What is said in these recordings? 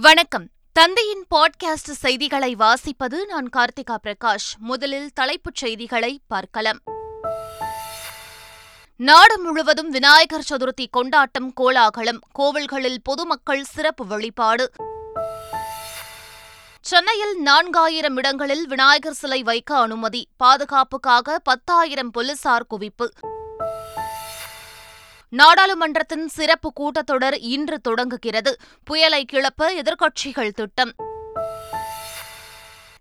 வணக்கம். தந்தையின் பாட்காஸ்ட் செய்திகளை வாசிப்பது நான் கார்த்திகா பிரகாஷ். முதலில் தலைப்புச் செய்திகளை பார்க்கலாம். நாடு முழுவதும் விநாயகர் சதுர்த்தி கொண்டாட்டம் கோலாகலம். கோவில்களில் பொதுமக்கள் சிறப்பு வழிபாடு. சென்னையில் நான்காயிரம் இடங்களில் விநாயகர் சிலை வைக்க அனுமதி. பாதுகாப்புக்காக பத்தாயிரம் போலீசார் குவிப்பு. நாடாளுமன்றத்தின் சிறப்பு கூட்டத்தொடர் இன்று தொடங்குகிறது. புயலை கிளப்ப எதிர்க்கட்சிகள் திட்டம்.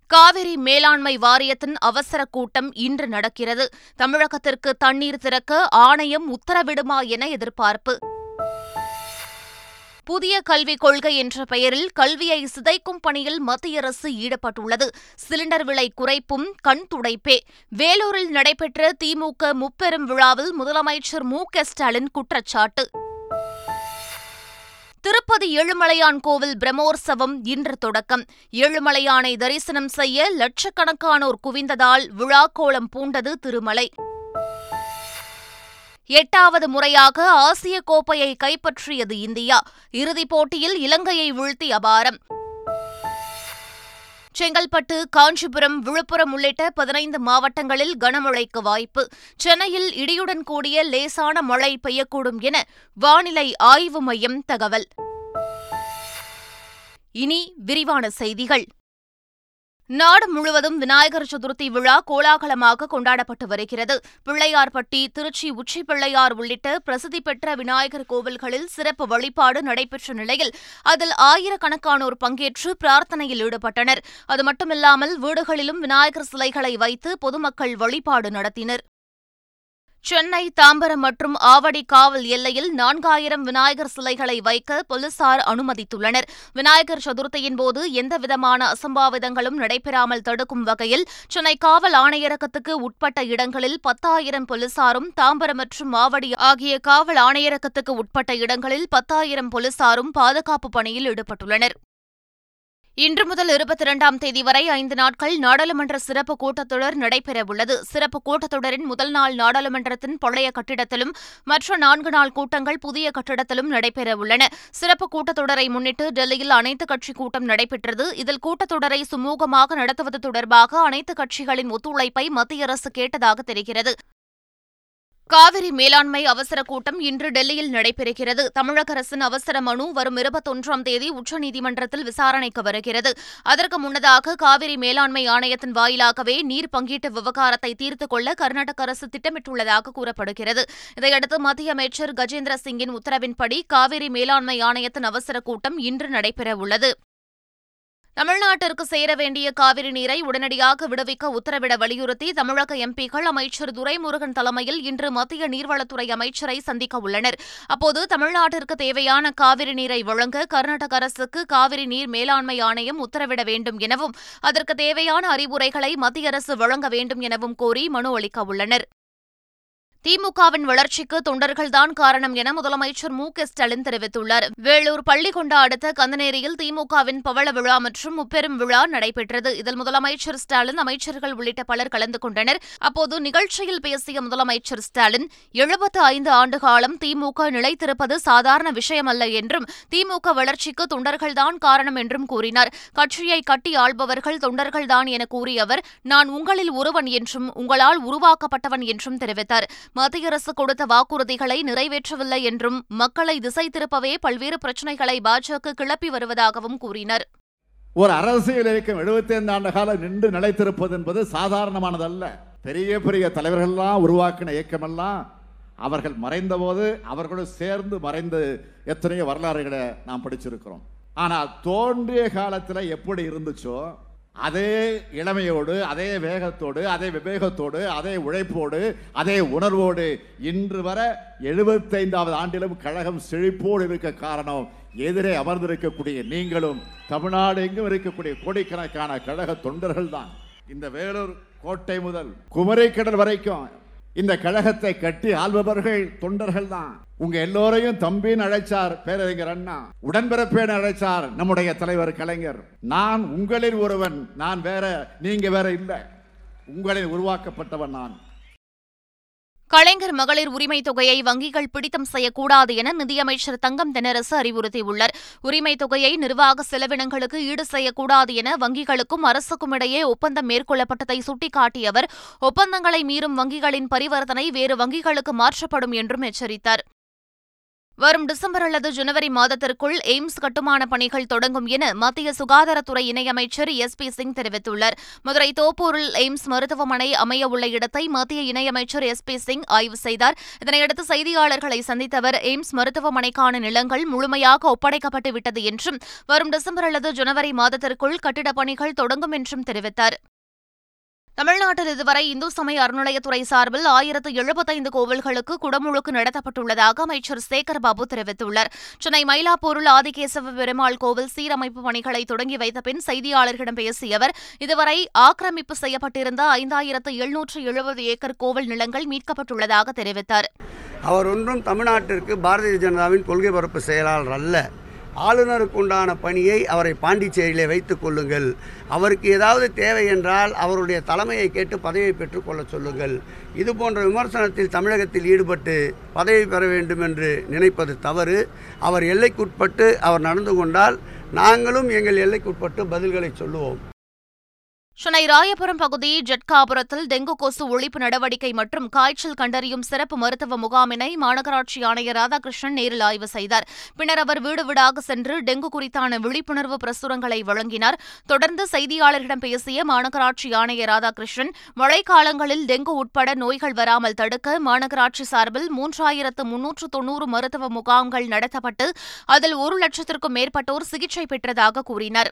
காவிரி மேலாண்மை வாரியத்தின் அவசர கூட்டம் இன்று நடக்கிறது. தமிழகத்திற்கு தண்ணீர் திறக்க ஆணையம் உத்தரவிடுமா என எதிர்பார்ப்பு. புதிய கல்விக் கொள்கை என்ற பெயரில் கல்வியை சிதைக்கும் பணியில் மத்திய அரசு ஈடுபட்டுள்ளது. சிலிண்டர் விலை குறைப்பும் கண் துடைப்பே. வேலூரில் நடைபெற்ற திமுக முப்பெரும் விழாவில் முதலமைச்சர் மு க ஸ்டாலின் குற்றச்சாட்டு. திருப்பதி ஏழுமலையான் கோவில் பிரம்மோற்சவம் இன்று தொடக்கம். ஏழுமலையானை தரிசனம் செய்ய லட்சக்கணக்கானோர் குவிந்ததால் விழாக்கோலம் பூண்டது திருமலை. எட்டாவது முறையாக ஆசிய கோப்பையை கைப்பற்றியது இந்தியா. இறுதிப் போட்டியில் இலங்கையை வீழ்த்தி அபாரம். செங்கல்பட்டு காஞ்சிபுரம் விழுப்புரம் உள்ளிட்ட பதினைந்து மாவட்டங்களில் கனமழைக்கு வாய்ப்பு. சென்னையில் இடியுடன் கூடிய லேசான மழை பெய்யக்கூடும் என வானிலை ஆய்வு மையம் தகவல். இனி விரிவான செய்திகள். நாடு முழுவதும் விநாயகர் சதுர்த்தி விழா கோலாகலமாக கொண்டாடப்பட்டு வருகிறது. பிள்ளையார்பட்டி திருச்சி உச்சி பிள்ளையார் உள்ளிட்ட பிரசித்தி பெற்ற விநாயகர் கோவில்களில் சிறப்பு வழிபாடு நடைபெற்ற நிலையில் அதில் ஆயிரக்கணக்கானோர் பங்கேற்று பிரார்த்தனையில் ஈடுபட்டனர். அது மட்டுமில்லாமல் வீடுகளிலும் விநாயகர் சிலைகளை வைத்து பொதுமக்கள் வழிபாடு நடத்தினர். சென்னை தாம்பரம் மற்றும் ஆவடி காவல் எல்லையில் நான்காயிரம் விநாயகர் சிலைகளை வைக்க போலீசார் அனுமதித்துள்ளனர். விநாயகர் சதுர்த்தியின் போது எந்தவிதமான அசம்பாவிதங்களும் நடைபெறாமல் தடுக்கும் வகையில் சென்னை காவல் ஆணையரகத்துக்கு உட்பட்ட இடங்களில் பத்தாயிரம் போலீசாரும் தாம்பரம் மற்றும் ஆவடி ஆகிய காவல் ஆணையரகத்துக்கு உட்பட்ட இடங்களில் பத்தாயிரம் போலீசாரும் பாதுகாப்பு பணியில் ஈடுபட்டுள்ளனர். இன்று முதல் இருபத்தி இரண்டாம் தேதி வரை ஐந்து நாட்கள் நாடாளுமன்ற சிறப்பு கூட்டத்தொடர் நடைபெறவுள்ளது. சிறப்பு கூட்டத்தொடரின் முதல் நாள் நாடாளுமன்றத்தின் பழைய கட்டிடத்திலும் மற்ற நான்கு நாள் கூட்டங்கள் புதிய கட்டிடத்திலும் நடைபெறவுள்ளன. சிறப்பு கூட்டத்தொடரை முன்னிட்டு டெல்லியில் அனைத்துக் கட்சி கூட்டம் நடைபெற்றது. இதில் கூட்டத்தொடரை சுமூகமாக நடத்துவது தொடர்பாக அனைத்துக் கட்சிகளின் ஒத்துழைப்பை மத்திய அரசு கேட்டதாக தெரிகிறது. காவிரி மேலாண்மை அவசர கூட்டம் இன்று டெல்லியில் நடைபெறுகிறது. தமிழக அரசின் அவசர மனு வரும் இருபத்தொன்றாம் தேதி உச்சநீதிமன்றத்தில் விசாரணைக்கு வருகிறது. அதற்கு முன்னதாக காவிரி மேலாண்மை ஆணையத்தின் வாயிலாகவே நீர் பங்கீட்டு விவகாரத்தை தீர்த்துக் கொள்ள கர்நாடக அரசு திட்டமிட்டுள்ளதாக கூறப்படுகிறது. இதையடுத்து மத்திய அமைச்சர் கஜேந்திர சிங்கின் உத்தரவின்படி காவிரி மேலாண்மை ஆணையத்தின் அவசர கூட்டம் இன்று நடைபெறவுள்ளது. தமிழ்நாட்டிற்கு சேர வேண்டிய காவிரி நீரை உடனடியாக விடுவிக்க உத்தரவிட வலியுறுத்தி தமிழக எம்பிக்கள் அமைச்சர் துரைமுருகன் தலைமையில் இன்று மத்திய நீர்வளத்துறை அமைச்சரை சந்திக்க உள்ளனர். அப்போது தமிழ்நாட்டிற்கு தேவையான காவிரி நீரை வழங்க கர்நாடக அரசுக்கு காவிரி நீர் மேலாண்மை ஆணையம் உத்தரவிட வேண்டும் எனவும் அதற்கு தேவையான அறிவுரைகளை மத்திய அரசு வழங்க வேண்டும் எனவும் கோரி மனு அளிக்க உள்ளனர். திமுகவின் வளர்ச்சிக்கு தொண்டர்கள்தான் காரணம் என முதலமைச்சர் மு க ஸ்டாலின் தெரிவித்துள்ளார். வேலூர் பள்ளிகொண்டா அடுத்த கந்தநேரியில் திமுகவின் பவள விழா மற்றும் முப்பெரும் விழா நடைபெற்றது. இதில் முதலமைச்சர் ஸ்டாலின் அமைச்சர்கள் உள்ளிட்ட பலர் கலந்து கொண்டனர். அப்போது நிகழ்ச்சியில் பேசிய முதலமைச்சர் ஸ்டாலின் எழுபத்து ஐந்து ஆண்டு காலம் திமுக நிலைத்திருப்பது சாதாரண விஷயமல்ல என்றும் திமுக வளர்ச்சிக்கு தொண்டர்கள்தான் காரணம் என்றும் கூறினார். கட்சியை கட்டி ஆள்பவர்கள் தொண்டர்கள்தான் என கூறிய அவர் நான் உங்களில் ஒருவன் என்றும் உங்களால் உருவாக்கப்பட்டவன் என்றும் தெரிவித்தார். மத்திய அரசு கொடுத்த வாக்குறுதிகளை நிறைவேற்றவில்லை என்றும் மக்களை திசை திருப்பவே பல்வேறு பிரச்சினைகளை பாஜக கிளப்பி வருவதாகவும் கூறினர். ஒரு அரசியல் இயக்கம் எழுபத்தி ஐந்து ஆண்டு காலம் நின்று நிலைத்திருப்பது என்பது சாதாரணமானதல்ல. பெரிய பெரிய தலைவர்கள்லாம் உருவாக்கின இயக்கமெல்லாம் அவர்கள் மறைந்தபோது அவர்களோடு சேர்ந்து மறைந்து எத்தனையோ வரலாறுகளை நாம் படிச்சிருக்கிறோம். ஆனால் தோன்றிய காலத்தில் எப்படி இருந்துச்சோ அதே இளமையோடு அதே வேகத்தோடு அதே விவேகத்தோடு அதே உழைப்போடு அதே உணர்வோடு இன்று வர எழுபத்தைந்தாவது ஆண்டிலும் கழகம் செழிப்போடு இருக்க காரணம் எதிரே அமர்ந்திருக்கக்கூடிய நீங்களும் தமிழ்நாடு எங்கும் இருக்கக்கூடிய கோடிக்கணக்கான கழக தொண்டர்கள் தான் இந்த வேலூர் கோட்டை முதல் குமரிக்கடல் வரைக்கும் இந்த கழகத்தை கட்டி ஆள்பவர்கள் தொண்டர்கள் தான் உங்க எல்லோரையும் தம்பின்னு அழைச்சார் பேரறிஞர் அண்ணா. உடன்பிறப்பேன்னு அழைச்சார் நம்முடைய தலைவர் கலைஞர். நான் உங்களில் ஒருவன் நான் வேற நீங்க வேற இல்லை. உங்களில் உருவாக்கப்பட்டவன் நான். கலைஞர் மகளிர் உரிமைத் தொகையை வங்கிகள் பிடித்தம் செய்யக்கூடாது என நிதியமைச்சர் தங்கம் தென்னரசு அறிவுறுத்தியுள்ளார். உரிமைத் தொகையை நிர்வாக செலவினங்களுக்கு ஈடு செய்யக்கூடாது என வங்கிகளுக்கும் அரசுக்கும் இடையே ஒப்பந்தம் மேற்கொள்ளப்பட்டதை சுட்டிக்காட்டிய அவர் ஒப்பந்தங்களை மீறும் வங்கிகளின் பரிவர்த்தனை வேறு வங்கிகளுக்கு மாற்றப்படும் என்றும் எச்சரித்தார். வரும் டிசம்பர் அல்லது ஜனவரி மாதத்திற்குள் எய்ம்ஸ் கட்டுமான பணிகள் தொடங்கும் என மத்திய சுகாதாரத்துறை இணையமைச்சர் எஸ் பி சிங் தெரிவித்துள்ளார். மதுரை தோப்பூரில் எய்ம்ஸ் மருத்துவமனை அமைய உள்ள இடத்தை மத்திய இணையமைச்சர் எஸ் பி சிங் ஆய்வு செய்தார். இதனையடுத்து செய்தியாளர்களை சந்தித்த அவர் எய்ம்ஸ் மருத்துவமனைக்கான நிலங்கள் முழுமையாக ஒப்படைக்கப்பட்டு விட்டது என்றும் வரும் டிசம்பர் அல்லது ஜனவரி மாதத்திற்குள் கட்டிடப் பணிகள் தொடங்கும் என்றும் தெரிவித்தார். தமிழ்நாட்டில் இதுவரை இந்து சமய அறநிலையத்துறை சார்பில் ஆயிரத்து எழுபத்தைந்து கோவில்களுக்கு குடமுழுக்கு நடத்தப்பட்டுள்ளதாக அமைச்சர் சேகர்பாபு தெரிவித்துள்ளார். சென்னை மயிலாப்பூரில் ஆதிகேசவ பெருமாள் கோவில் சீரமைப்பு பணிகளை தொடங்கி வைத்த பின் செய்தியாளர்களிடம் பேசிய அவர் இதுவரை ஆக்கிரமிப்பு செய்யப்பட்டிருந்த ஐந்தாயிரத்து எழுநூற்று எழுபது ஏக்கர் கோவில் நிலங்கள் மீட்கப்பட்டுள்ளதாக தெரிவித்தார். அவர் ஒன்றும் தமிழ்நாட்டிற்கு பாரதிய ஜனதாவின் கொள்கை பரப்பு செயலாளர் அல்ல. ஆளுநருக்கு உண்டான பணியை அவரை பாண்டிச்சேரியிலே வைத்துக் கொள்ளுங்கள். அவருக்கு ஏதாவது தேவை என்றால் அவருடைய தலைமையை கேட்டு பதவியை பெற்றுக்கொள்ள சொல்லுங்கள். இது போன்ற விமர்சனத்தில் தமிழகத்தில் ஈடுபட்டு பதவி பெற வேண்டும் என்று நினைப்பது தவறு. அவர் எல்லைக்குட்பட்டு அவர் நடந்து கொண்டால் நாங்களும் எங்கள் எல்லைக்குட்பட்டு பதில்களை சொல்லுவோம். சென்னை ராயபுரம் பகுதி ஜட்காபுரத்தில் டெங்கு கொசு ஒழிப்பு நடவடிக்கை மற்றும் காய்ச்சல் கண்டறியும் சிறப்பு மருத்துவ முகாமினை மாநகராட்சி ஆணையர் ராதாகிருஷ்ணன் நேரில் ஆய்வு செய்தார். பின்னர் அவர் வீடு வீடாக சென்று டெங்கு குறித்தான விழிப்புணர்வு பிரசுரங்களை வழங்கினார். தொடர்ந்து செய்தியாளர்களிடம் பேசிய மாநகராட்சி ஆணையர் ராதாகிருஷ்ணன் மழைக்காலங்களில் டெங்கு உட்பட நோய்கள் வராமல் தடுக்க மாநகராட்சி சார்பில் மூன்றாயிரத்து முன்னூற்று தொன்னூறு மருத்துவ முகாம்கள் நடத்தப்பட்டு அதில் ஒரு லட்சத்திற்கும் மேற்பட்டோர் சிகிச்சை பெற்றதாக கூறினார்.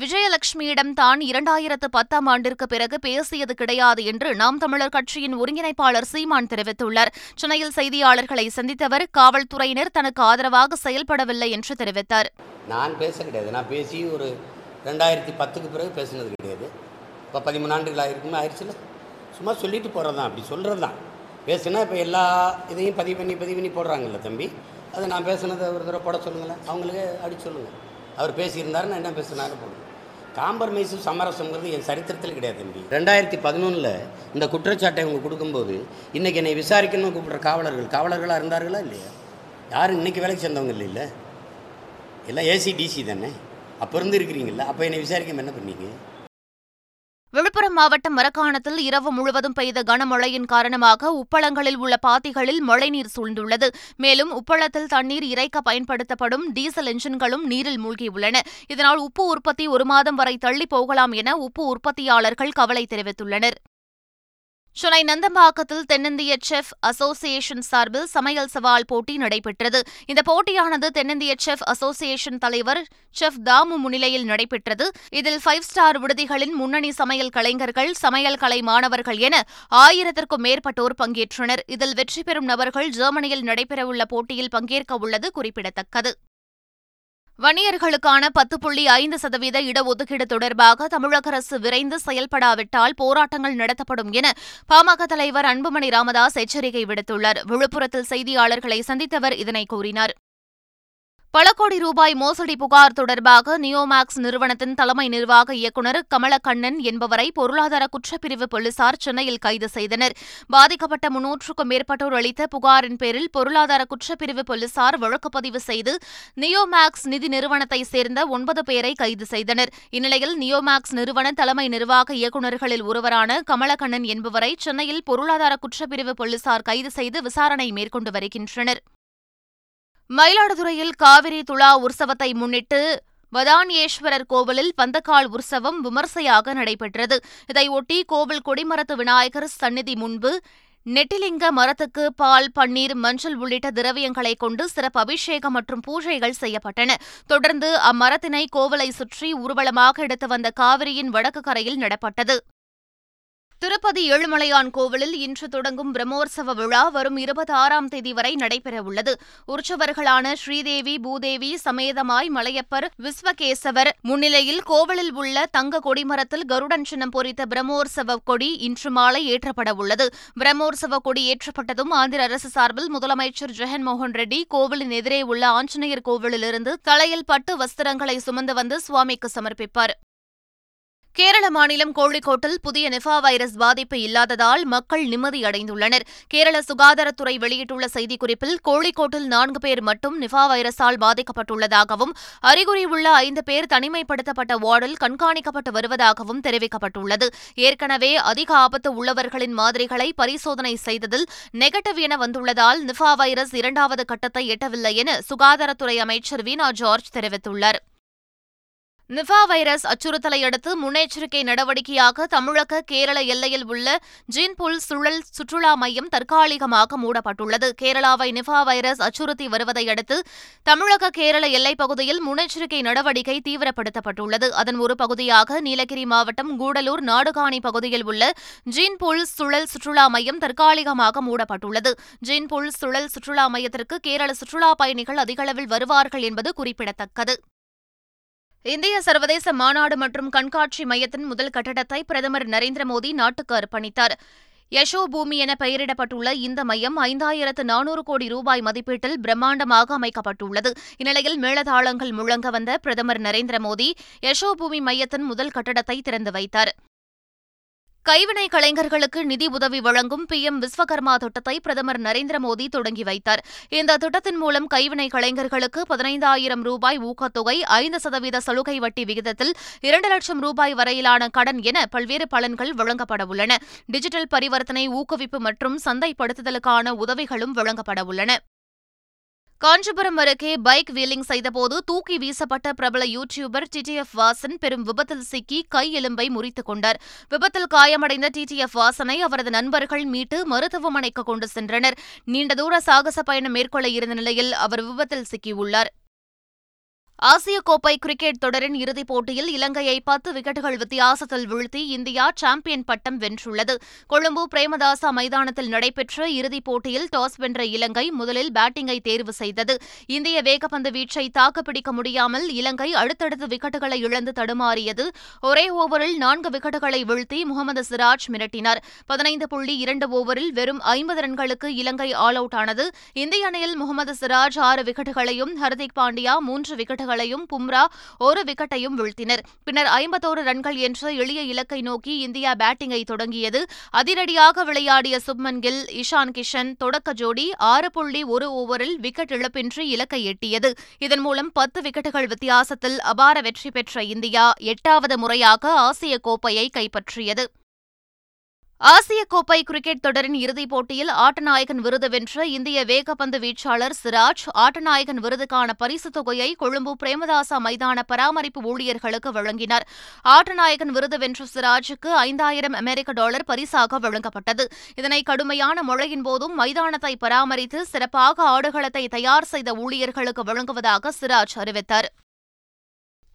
விஜயலட்சுமியிடம் தான் இரண்டாயிரத்து பத்தாம் ஆண்டிற்கு பிறகு பேசியது கிடையாது என்று நாம் தமிழர் கட்சியின் ஒருங்கிணைப்பாளர் சீமான் தெரிவித்துள்ளார். சென்னையில் செய்தியாளர்களை சந்தித்தவர் காவல்துறையினர் தனக்கு ஆதரவாக செயல்படவில்லை என்று தெரிவித்தார். நான் பேச கிடையாது. நான் பேசி ஒரு ரெண்டாயிரத்தி பத்துக்கு பிறகு பேசினது கிடையாது. இப்போ பதிமூணு ஆண்டுகள் ஆயிருக்குமே ஆயிடுச்சுல சும்மா சொல்லிட்டு போகிறது தான் அப்படி சொல்கிறது தான் பேசுனா இப்போ எல்லா இதையும் பதிவு பண்ணி பதிவு பண்ணி போடுறாங்கல்ல தம்பி. அதை நான் பேசுனதை ஒரு தடவை போட சொல்லுங்களேன். அவங்களுக்கு அடிச்சு சொல்லுங்கள் அவர் பேசியிருந்தாருன்னு என்ன பேசுனாரு போடுங்க. காம்பரமைஸும் சமரசங்கிறது என் சரித்திரத்தில் கிடையாது தம்பி. ரெண்டாயிரத்தி பதினொன்றில் இந்த குற்றச்சாட்டை அவங்க கொடுக்கும்போது இன்றைக்கி என்னை விசாரிக்கணும்னு கூப்பிட்ற காவலர்கள் காவலர்களாக இருந்தார்களா இல்லையா? யாரும் இன்றைக்கி வேலைக்கு சேர்ந்தவங்க இல்லை இல்லை? எல்லாம் ஏசி டிசி தானே? அப்போ இருந்து இருக்கிறீங்களா அப்போ என்னை விசாரிக்க என்ன பண்ணீங்க? விழுப்புரம் மாவட்டம் மரக்காணத்தில் இரவு முழுவதும் பெய்த கனமழையின் காரணமாக உப்பளங்களில் உள்ள பாத்திகளில் மழைநீர் சூழ்ந்துள்ளது. மேலும் உப்பளத்தில் தண்ணீர் இறைக்க பயன்படுத்தப்படும் டீசல் என்ஜின்களும் நீரில் மூழ்கியுள்ளன. இதனால் உப்பு உற்பத்தி ஒரு மாதம் வரை தள்ளி போகலாம் என உப்பு உற்பத்தியாளர்கள் கவலை தெரிவித்துள்ளனர். சென்னை நந்தம்பாக்கத்தில் தென்னிந்திய செஃப் அசோசியேஷன் சார்பில் சமையல் சவால் போட்டி நடைபெற்றது. இந்த போட்டியானது தென்னிந்திய செஃப் அசோசியேஷன் தலைவர் செஃப் தாமு முன்னிலையில் நடைபெற்றது. இதில் ஃபைவ் ஸ்டார் விடுதிகளின் முன்னணி சமையல் கலைஞர்கள் சமையல் கலை மாணவர்கள் என ஆயிரத்திற்கும் மேற்பட்டோர் பங்கேற்றனர். இதில் வெற்றி பெறும் நபர்கள் ஜெர்மனியில் நடைபெறவுள்ள போட்டியில் பங்கேற்க உள்ளது குறிப்பிடத்தக்கது. வன்னியர்களுக்கான பத்து புள்ளி ஐந்து சதவீத இடஒதுக்கீடு தொடர்பாக தமிழக அரசு விரைந்து செயல்படாவிட்டால் போராட்டங்கள் நடத்தப்படும் என பாமக தலைவர் அன்புமணி ராமதாஸ் எச்சரிக்கை விடுத்துள்ளார். விழுப்புரத்தில் செய்தியாளர்களை சந்தித்தவர் இதனை கூறினார். பல கோடி ரூபாய் மோசடி புகார் தொடர்பாக நியோமேக்ஸ் நிறுவனத்தின் தலைமை நிர்வாக இயக்குநர் கமலக்கண்ணன் என்பவரை பொருளாதார குற்றப்பிரிவு போலீசார் சென்னையில் கைது செய்தனர். பாதிக்கப்பட்ட முன்னூற்றுக்கும் மேற்பட்டோர் அளித்த புகாரின் பேரில் பொருளாதார குற்றப்பிரிவு போலீசார் வழக்குப்பதிவு செய்து நியோமேக்ஸ் நிதி நிறுவனத்தை சேர்ந்த ஒன்பது பேரை கைது செய்தனர். இந்நிலையில் நியோமேக்ஸ் நிறுவன தலைமை நிர்வாக இயக்குநர்களில் ஒருவரான கமலக்கண்ணன் என்பவரை சென்னையில் பொருளாதார குற்றப்பிரிவு போலீசார் கைது செய்து விசாரணை மேற்கொண்டு வருகின்றனர். மயிலாடுதுறையில் காவிரி துளா உற்சவத்தை முன்னிட்டு வதானியேஸ்வரர் கோவிலில் பந்தக்கால் உற்சவம் விமர்சையாக நடைபெற்றது. இதையொட்டி கோவில் கொடிமரத்து விநாயகர் சந்நிதி முன்பு நெட்டிலிங்க மரத்துக்கு பால் பன்னீர் மஞ்சள் உள்ளிட்ட திரவியங்களை கொண்டு சிறப்பு அபிஷேகம் மற்றும் பூஜைகள் செய்யப்பட்டன. தொடர்ந்து அம்மரத்தினை கோவிலை சுற்றி ஊர்வலமாக எடுத்து வந்த காவிரியின் வடக்கு கரையில் நடப்பட்டது. திருப்பதி ஏழுமலையான் கோவிலில் இன்று தொடங்கும் பிரம்மோற்சவ விழா வரும் இருபத்தி ஆறாம் தேதி வரை நடைபெறவுள்ளது. உற்சவர்களான ஸ்ரீதேவி பூதேவி சமேதமாய் மலையப்பர் விஸ்வகேசவர் முன்னிலையில் கோவிலில் உள்ள தங்க கொடிமரத்தில் கருடன் சின்னம் பொறித்த பிரம்மோற்சவ கொடி இன்று மாலை ஏற்றப்பட உள்ளது பிரம்மோற்சவ கொடி ஏற்றப்பட்டதும் ஆந்திர அரசு சார்பில் முதலமைச்சர் ஜெகன்மோகன் ரெட்டி கோவிலின் எதிரே உள்ள ஆஞ்சநேயர் கோவிலிலிருந்து தலையில் பட்டு வஸ்திரங்களை சுமந்து வந்து சுவாமிக்கு சமர்ப்பிப்பார். கேரள மாநிலம் கோழிக்கோட்டில் புதிய நிஃபா வைரஸ் பாதிப்பு இல்லாததால் மக்கள் நிம்மதியடைந்துள்ளனர் கேரள சுகாதாரத்துறை வெளியிட்டுள்ள செய்திக்குறிப்பில் கோழிக்கோட்டில் நான்கு பேர் மட்டும் நிஃபா வைரஸால் பாதிக்கப்பட்டுள்ளதாகவும் அறிகுறி உள்ள ஐந்து பேர் தனிமைப்படுத்தப்பட்ட வார்டில் கண்காணிக்கப்பட்டு வருவதாகவும் தெரிவிக்கப்பட்டுள்ளது. ஏற்கனவே அதிக ஆபத்து உள்ளவர்களின் மாதிரிகளை பரிசோதனை செய்ததில் நெகட்டிவ் என வந்துள்ளதால் நிஃபா வைரஸ் இரண்டாவது கட்டத்தை எட்டவில்லை என சுகாதாரத்துறை அமைச்சர் வீனா ஜார்ஜ் தெரிவித்துள்ளார். நிஃபா வைரஸ் அச்சுறுத்தலை அடுத்து முன்னெச்சரிக்கை நடவடிக்கையாக தமிழக கேரள எல்லையில் உள்ள ஜீன்புல் சுழல் சுற்றுலா மையம் தற்காலிகமாக மூடப்பட்டுள்ளது. கேரளாவை நிஃபா வைரஸ் அச்சுறுத்தி வருவதை அடுத்து தமிழக கேரள எல்லைப் பகுதியில் முன்னெச்சரிக்கை நடவடிக்கை தீவிரப்படுத்தப்பட்டுள்ளது. அதன் ஒரு பகுதியாக நீலகிரி மாவட்டம் கூடலூர் நாடுகாணி பகுதியில் உள்ள ஜீன்புல் சுழல் சுற்றுலா மையம் தற்காலிகமாக மூடப்பட்டுள்ளது. ஜீன்புல் சுழல் சுற்றுலா மையத்திற்கு கேரள சுற்றுலா பயணிகள் அதிகளவில் வருவார்கள் என்பது குறிப்பிடத்தக்கது. இந்திய சர்வதேச மாநாடு மற்றும் கண்காட்சி மையத்தின் முதல் கட்டடத்தை பிரதமர் நரேந்திர மோடி நாட்டுக்கு அர்ப்பணித்தார். யசோ பூமி என பெயரிடப்பட்டுள்ள இந்த மையம் ஐந்தாயிரத்து நானூறு கோடி ரூபாய் மதிப்பீட்டில் பிரம்மாண்டமாக அமைக்கப்பட்டுள்ளது. இந்நிலையில் மேளதாளங்கள் முழங்க வந்த பிரதமர் நரேந்திர மோடி யசோ பூமி மையத்தின் முதல் கட்டடத்தை திறந்து வைத்தார். கைவினை கலைஞர்களுக்கு நிதி உதவி வழங்கும் பி எம் விஸ்வகர்மா திட்டத்தை பிரதமர் நரேந்திர மோடி தொடங்கி வைத்தார். இந்த திட்டத்தின் மூலம் கைவினை கலைஞர்களுக்கு பதினைந்தாயிரம் ரூபாய் ஊக்கத்தொகை ஐந்து சதவீத சலுகை வட்டி விகிதத்தில் இரண்டு லட்சம் ரூபாய் வரையிலான கடன் என பல்வேறு பலன்கள் வழங்கப்பட உள்ளன. டிஜிட்டல் பரிவர்த்தனை ஊக்குவிப்பு மற்றும் சந்தைப்படுத்துதலுக்கான உதவிகளும் வழங்கப்பட உள்ளன. காஞ்சிபுரம் அருகே பைக் வீலிங் செய்தபோது தூக்கி வீசப்பட்ட பிரபல யூடியூபர் டிடிஎஃப் வாசன் பெரும் விபத்தில் சிக்கி கை எலும்பை முறித்துக் கொண்டார். விபத்தில் காயமடைந்த டிடிஎஃப் வாசனை அவரது நண்பர்கள் மீட்டு மருத்துவமனைக்கு கொண்டு சென்றனர். நீண்ட தூர சாகச பயணம் மேற்கொள்ள இருந்த நிலையில் அவர் விபத்தில் சிக்கியுள்ளார். ஆசிய கோப்பை கிரிக்கெட் தொடரின் இறுதிப் போட்டியில் இலங்கையை பத்து விக்கெட்டுகள் வித்தியாசத்தில் வீழ்த்தி இந்தியா சாம்பியன் பட்டம் வென்றுள்ளது. கொழும்பு பிரேமதாசா மைதானத்தில் நடைபெற்ற இறுதிப் போட்டியில் டாஸ் வென்ற இலங்கை முதலில் பேட்டிங்கை தேர்வு செய்தது. இந்திய வேகப்பந்து வீச்சை தாக்குப்பிடிக்க முடியாமல் இலங்கை அடுத்தடுத்து விக்கெட்டுகளை இழந்து தடுமாறியது. ஒரே ஓவரில் நான்கு விக்கெட்டுகளை வீழ்த்தி முகமது சிராஜ் மிரட்டினார். பதினைந்து புள்ளி இரண்டு ஓவரில் வெறும் ஐம்பது ரன்களுக்கு இலங்கை ஆல் அவுட் ஆனது. இந்திய அணியில் முகமது சிராஜ் ஆறு விக்கெட்டுகளையும் ஹர்திக் பாண்டியா மூன்று விக்கெட்டுகள் விக்கெட்டுகளையும் பும்ரா ஒரு விக்கெட்டையும் வீழ்த்தினர். பின்னர் ஐம்பத்தோரு ரன்கள் என்ற எளிய இலக்கை நோக்கி இந்தியா பேட்டிங்கை தொடங்கியது. அதிரடியாக விளையாடிய சுப்மன் கில் இஷான் கிஷன் தொடக்க ஜோடி ஆறு புள்ளி ஒரு ஓவரில் விக்கெட் இழப்பின்றி இலக்கை எட்டியது. இதன் மூலம் பத்து விக்கெட்டுகள் வித்தியாசத்தில் அபார வெற்றி பெற்ற இந்தியா எட்டாவது முறையாக ஆசிய கோப்பையை கைப்பற்றியது. ஆசிய கோப்பை கிரிக்கெட் தொடரின் இறுதிப் போட்டியில் ஆட்டநாயகன் விருது வென்ற இந்திய வேகப்பந்து வீச்சாளர் சிராஜ் ஆட்டநாயகன் விருதுக்கான பரிசுத் தொகையை கொழும்பு பிரேமதாசா மைதான பராமரிப்பு ஊழியர்களுக்கு வழங்கினார். ஆட்டநாயகன் விருது வென்ற சிராஜுக்கு ஐந்தாயிரம் அமெரிக்க டாலர் பரிசாக வழங்கப்பட்டது. இதனை கடுமையான மழையின் போதும் மைதானத்தை பராமரித்து சிறப்பாக ஆடுகளத்தை தயார் செய்த ஊழியர்களுக்கு வழங்குவதாக சிராஜ் அறிவித்தார்.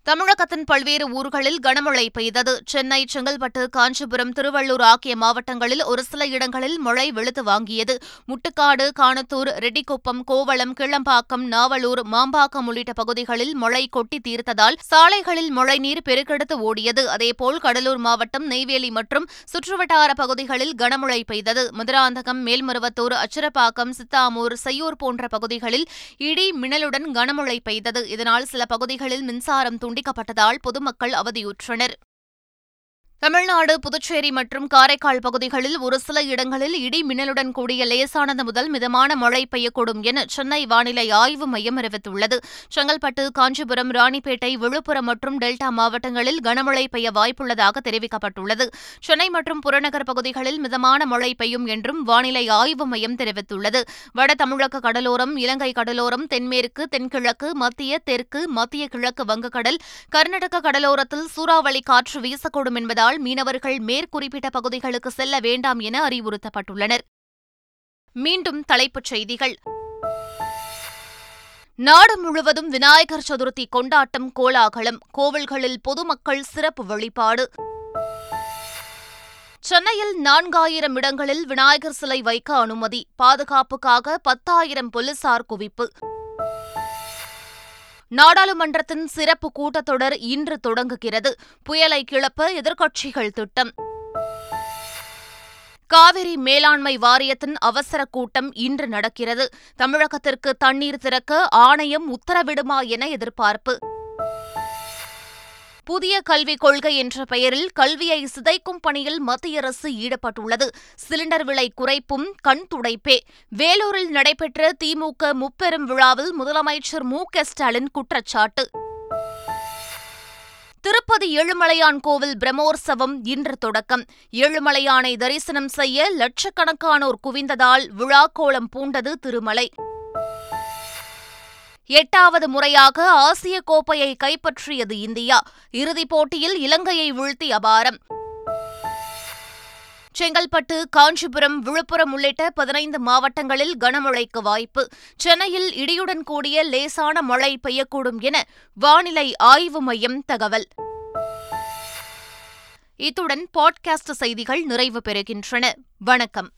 தமிழகத்தின் பல்வேறு ஊர்களில் கனமழை பெய்தது. சென்னை செங்கல்பட்டு காஞ்சிபுரம் திருவள்ளூர் ஆகிய மாவட்டங்களில் ஒரு சில இடங்களில் மழை வெளுத்து வாங்கியது. முட்டுக்காடு காணத்தூர் ரெட்டிக்குப்பம் கோவளம் கிளம்பாக்கம் நாவலூர் மாம்பாக்கம் உள்ளிட்ட பகுதிகளில் மழை கொட்டி தீர்த்ததால் சாலைகளில் மழைநீர் பெருக்கெடுத்து ஓடியது. அதேபோல் கடலூர் மாவட்டம் நெய்வேலி மற்றும் சுற்றுவட்டார பகுதிகளில் கனமழை பெய்தது. மதுராந்தகம் மேல்மருவத்தூர் அச்சிரப்பாக்கம் சித்தாமூர் செய்யூர் போன்ற பகுதிகளில் இடி மின்னலுடன் கனமழை பெய்தது. இதனால் சில பகுதிகளில் மின்சாரம் துண்டிக்கப்பட்டதால் பொதுமக்கள் அவதியுற்றனர். தமிழ்நாடு புதுச்சேரி மற்றும் காரைக்கால் பகுதிகளில் ஒரு சில இடங்களில் இடி மின்னலுடன் கூடிய லேசானது முதல் மிதமான மழை பெய்யக்கூடும் என சென்னை வானிலை ஆய்வு மையம் அறிவித்துள்ளது. செங்கல்பட்டு காஞ்சிபுரம் ராணிப்பேட்டை விழுப்புரம் மற்றும் டெல்டா மாவட்டங்களில் கனமழை பெய்ய வாய்ப்புள்ளதாக தெரிவிக்கப்பட்டுள்ளது. சென்னை மற்றும் புறநகர் பகுதிகளில் மிதமான மழை பெய்யும் என்றும் வானிலை ஆய்வு மையம் தெரிவித்துள்ளது. வட தமிழக கடலோரம் இலங்கை கடலோரம் தென்மேற்கு தென்கிழக்கு மத்திய தெற்கு மத்திய கிழக்கு வங்கக்கடல் கர்நாடக கடலோரத்தில் சூறாவளி காற்று வீசக்கூடும் என்பதால் மீனவர்கள் மேற்குறிப்பிட்ட பகுதிகளுக்கு செல்ல வேண்டாம் என அறிவுறுத்தப்பட்டுள்ளனர். மீண்டும் தலைப்புச் செய்திகள். நாடு முழுவதும் விநாயகர் சதுர்த்தி கொண்டாட்டம் கோலாகலம். கோவில்களில் பொதுமக்கள் சிறப்பு வழிபாடு. சென்னையில் நான்காயிரம் இடங்களில் விநாயகர் சிலை வைக்க அனுமதி. பாதுகாப்புக்காக பத்தாயிரம் போலீசார் குவிப்பு. நாடாளுமன்றத்தின் சிறப்பு கூட்டத்தொடர் இன்று தொடங்குகிறது. புயலை கிளப்ப எதிர்க்கட்சிகள் திட்டம். காவிரி மேலாண்மை வாரியத்தின் அவசர கூட்டம் இன்று நடக்கிறது. தமிழகத்திற்கு தண்ணீர் திறக்க ஆணையம் உத்தரவிடுமா என எதிர்பார்ப்பு. புதிய கல்விக் கொள்கை என்ற பெயரில் கல்வியை சிதைக்கும் பணியில் மத்திய அரசு ஈடுபட்டுள்ளது. சிலிண்டர் விலை குறைப்பும் கண் துடைப்பே. வேலூரில் நடைபெற்ற திமுக முப்பெரும் விழாவில் முதலமைச்சர் மு க ஸ்டாலின் குற்றச்சாட்டு. திருப்பதி ஏழுமலையான் கோவில் பிரம்மோற்சவம் இன்று தொடக்கம். ஏழுமலையானை தரிசனம் செய்ய லட்சக்கணக்கானோர் குவிந்ததால் விழாக்கோலம் பூண்டது திருமலை. எட்டாவது முறையாக ஆசிய கோப்பையை கைப்பற்றியது இந்தியா. இறுதிப் போட்டியில் இலங்கையை வீழ்த்தி அபாரம். செங்கல்பட்டு காஞ்சிபுரம் விழுப்புரம் உள்ளிட்ட பதினைந்து மாவட்டங்களில் கனமழைக்கு வாய்ப்பு. சென்னையில் இடியுடன் கூடிய லேசான மழை பெய்யக்கூடும் என வானிலை ஆய்வு மையம் தகவல். இத்துடன் பாட்காஸ்ட் செய்திகள் நிறைவு பெறுகின்றன. வணக்கம்.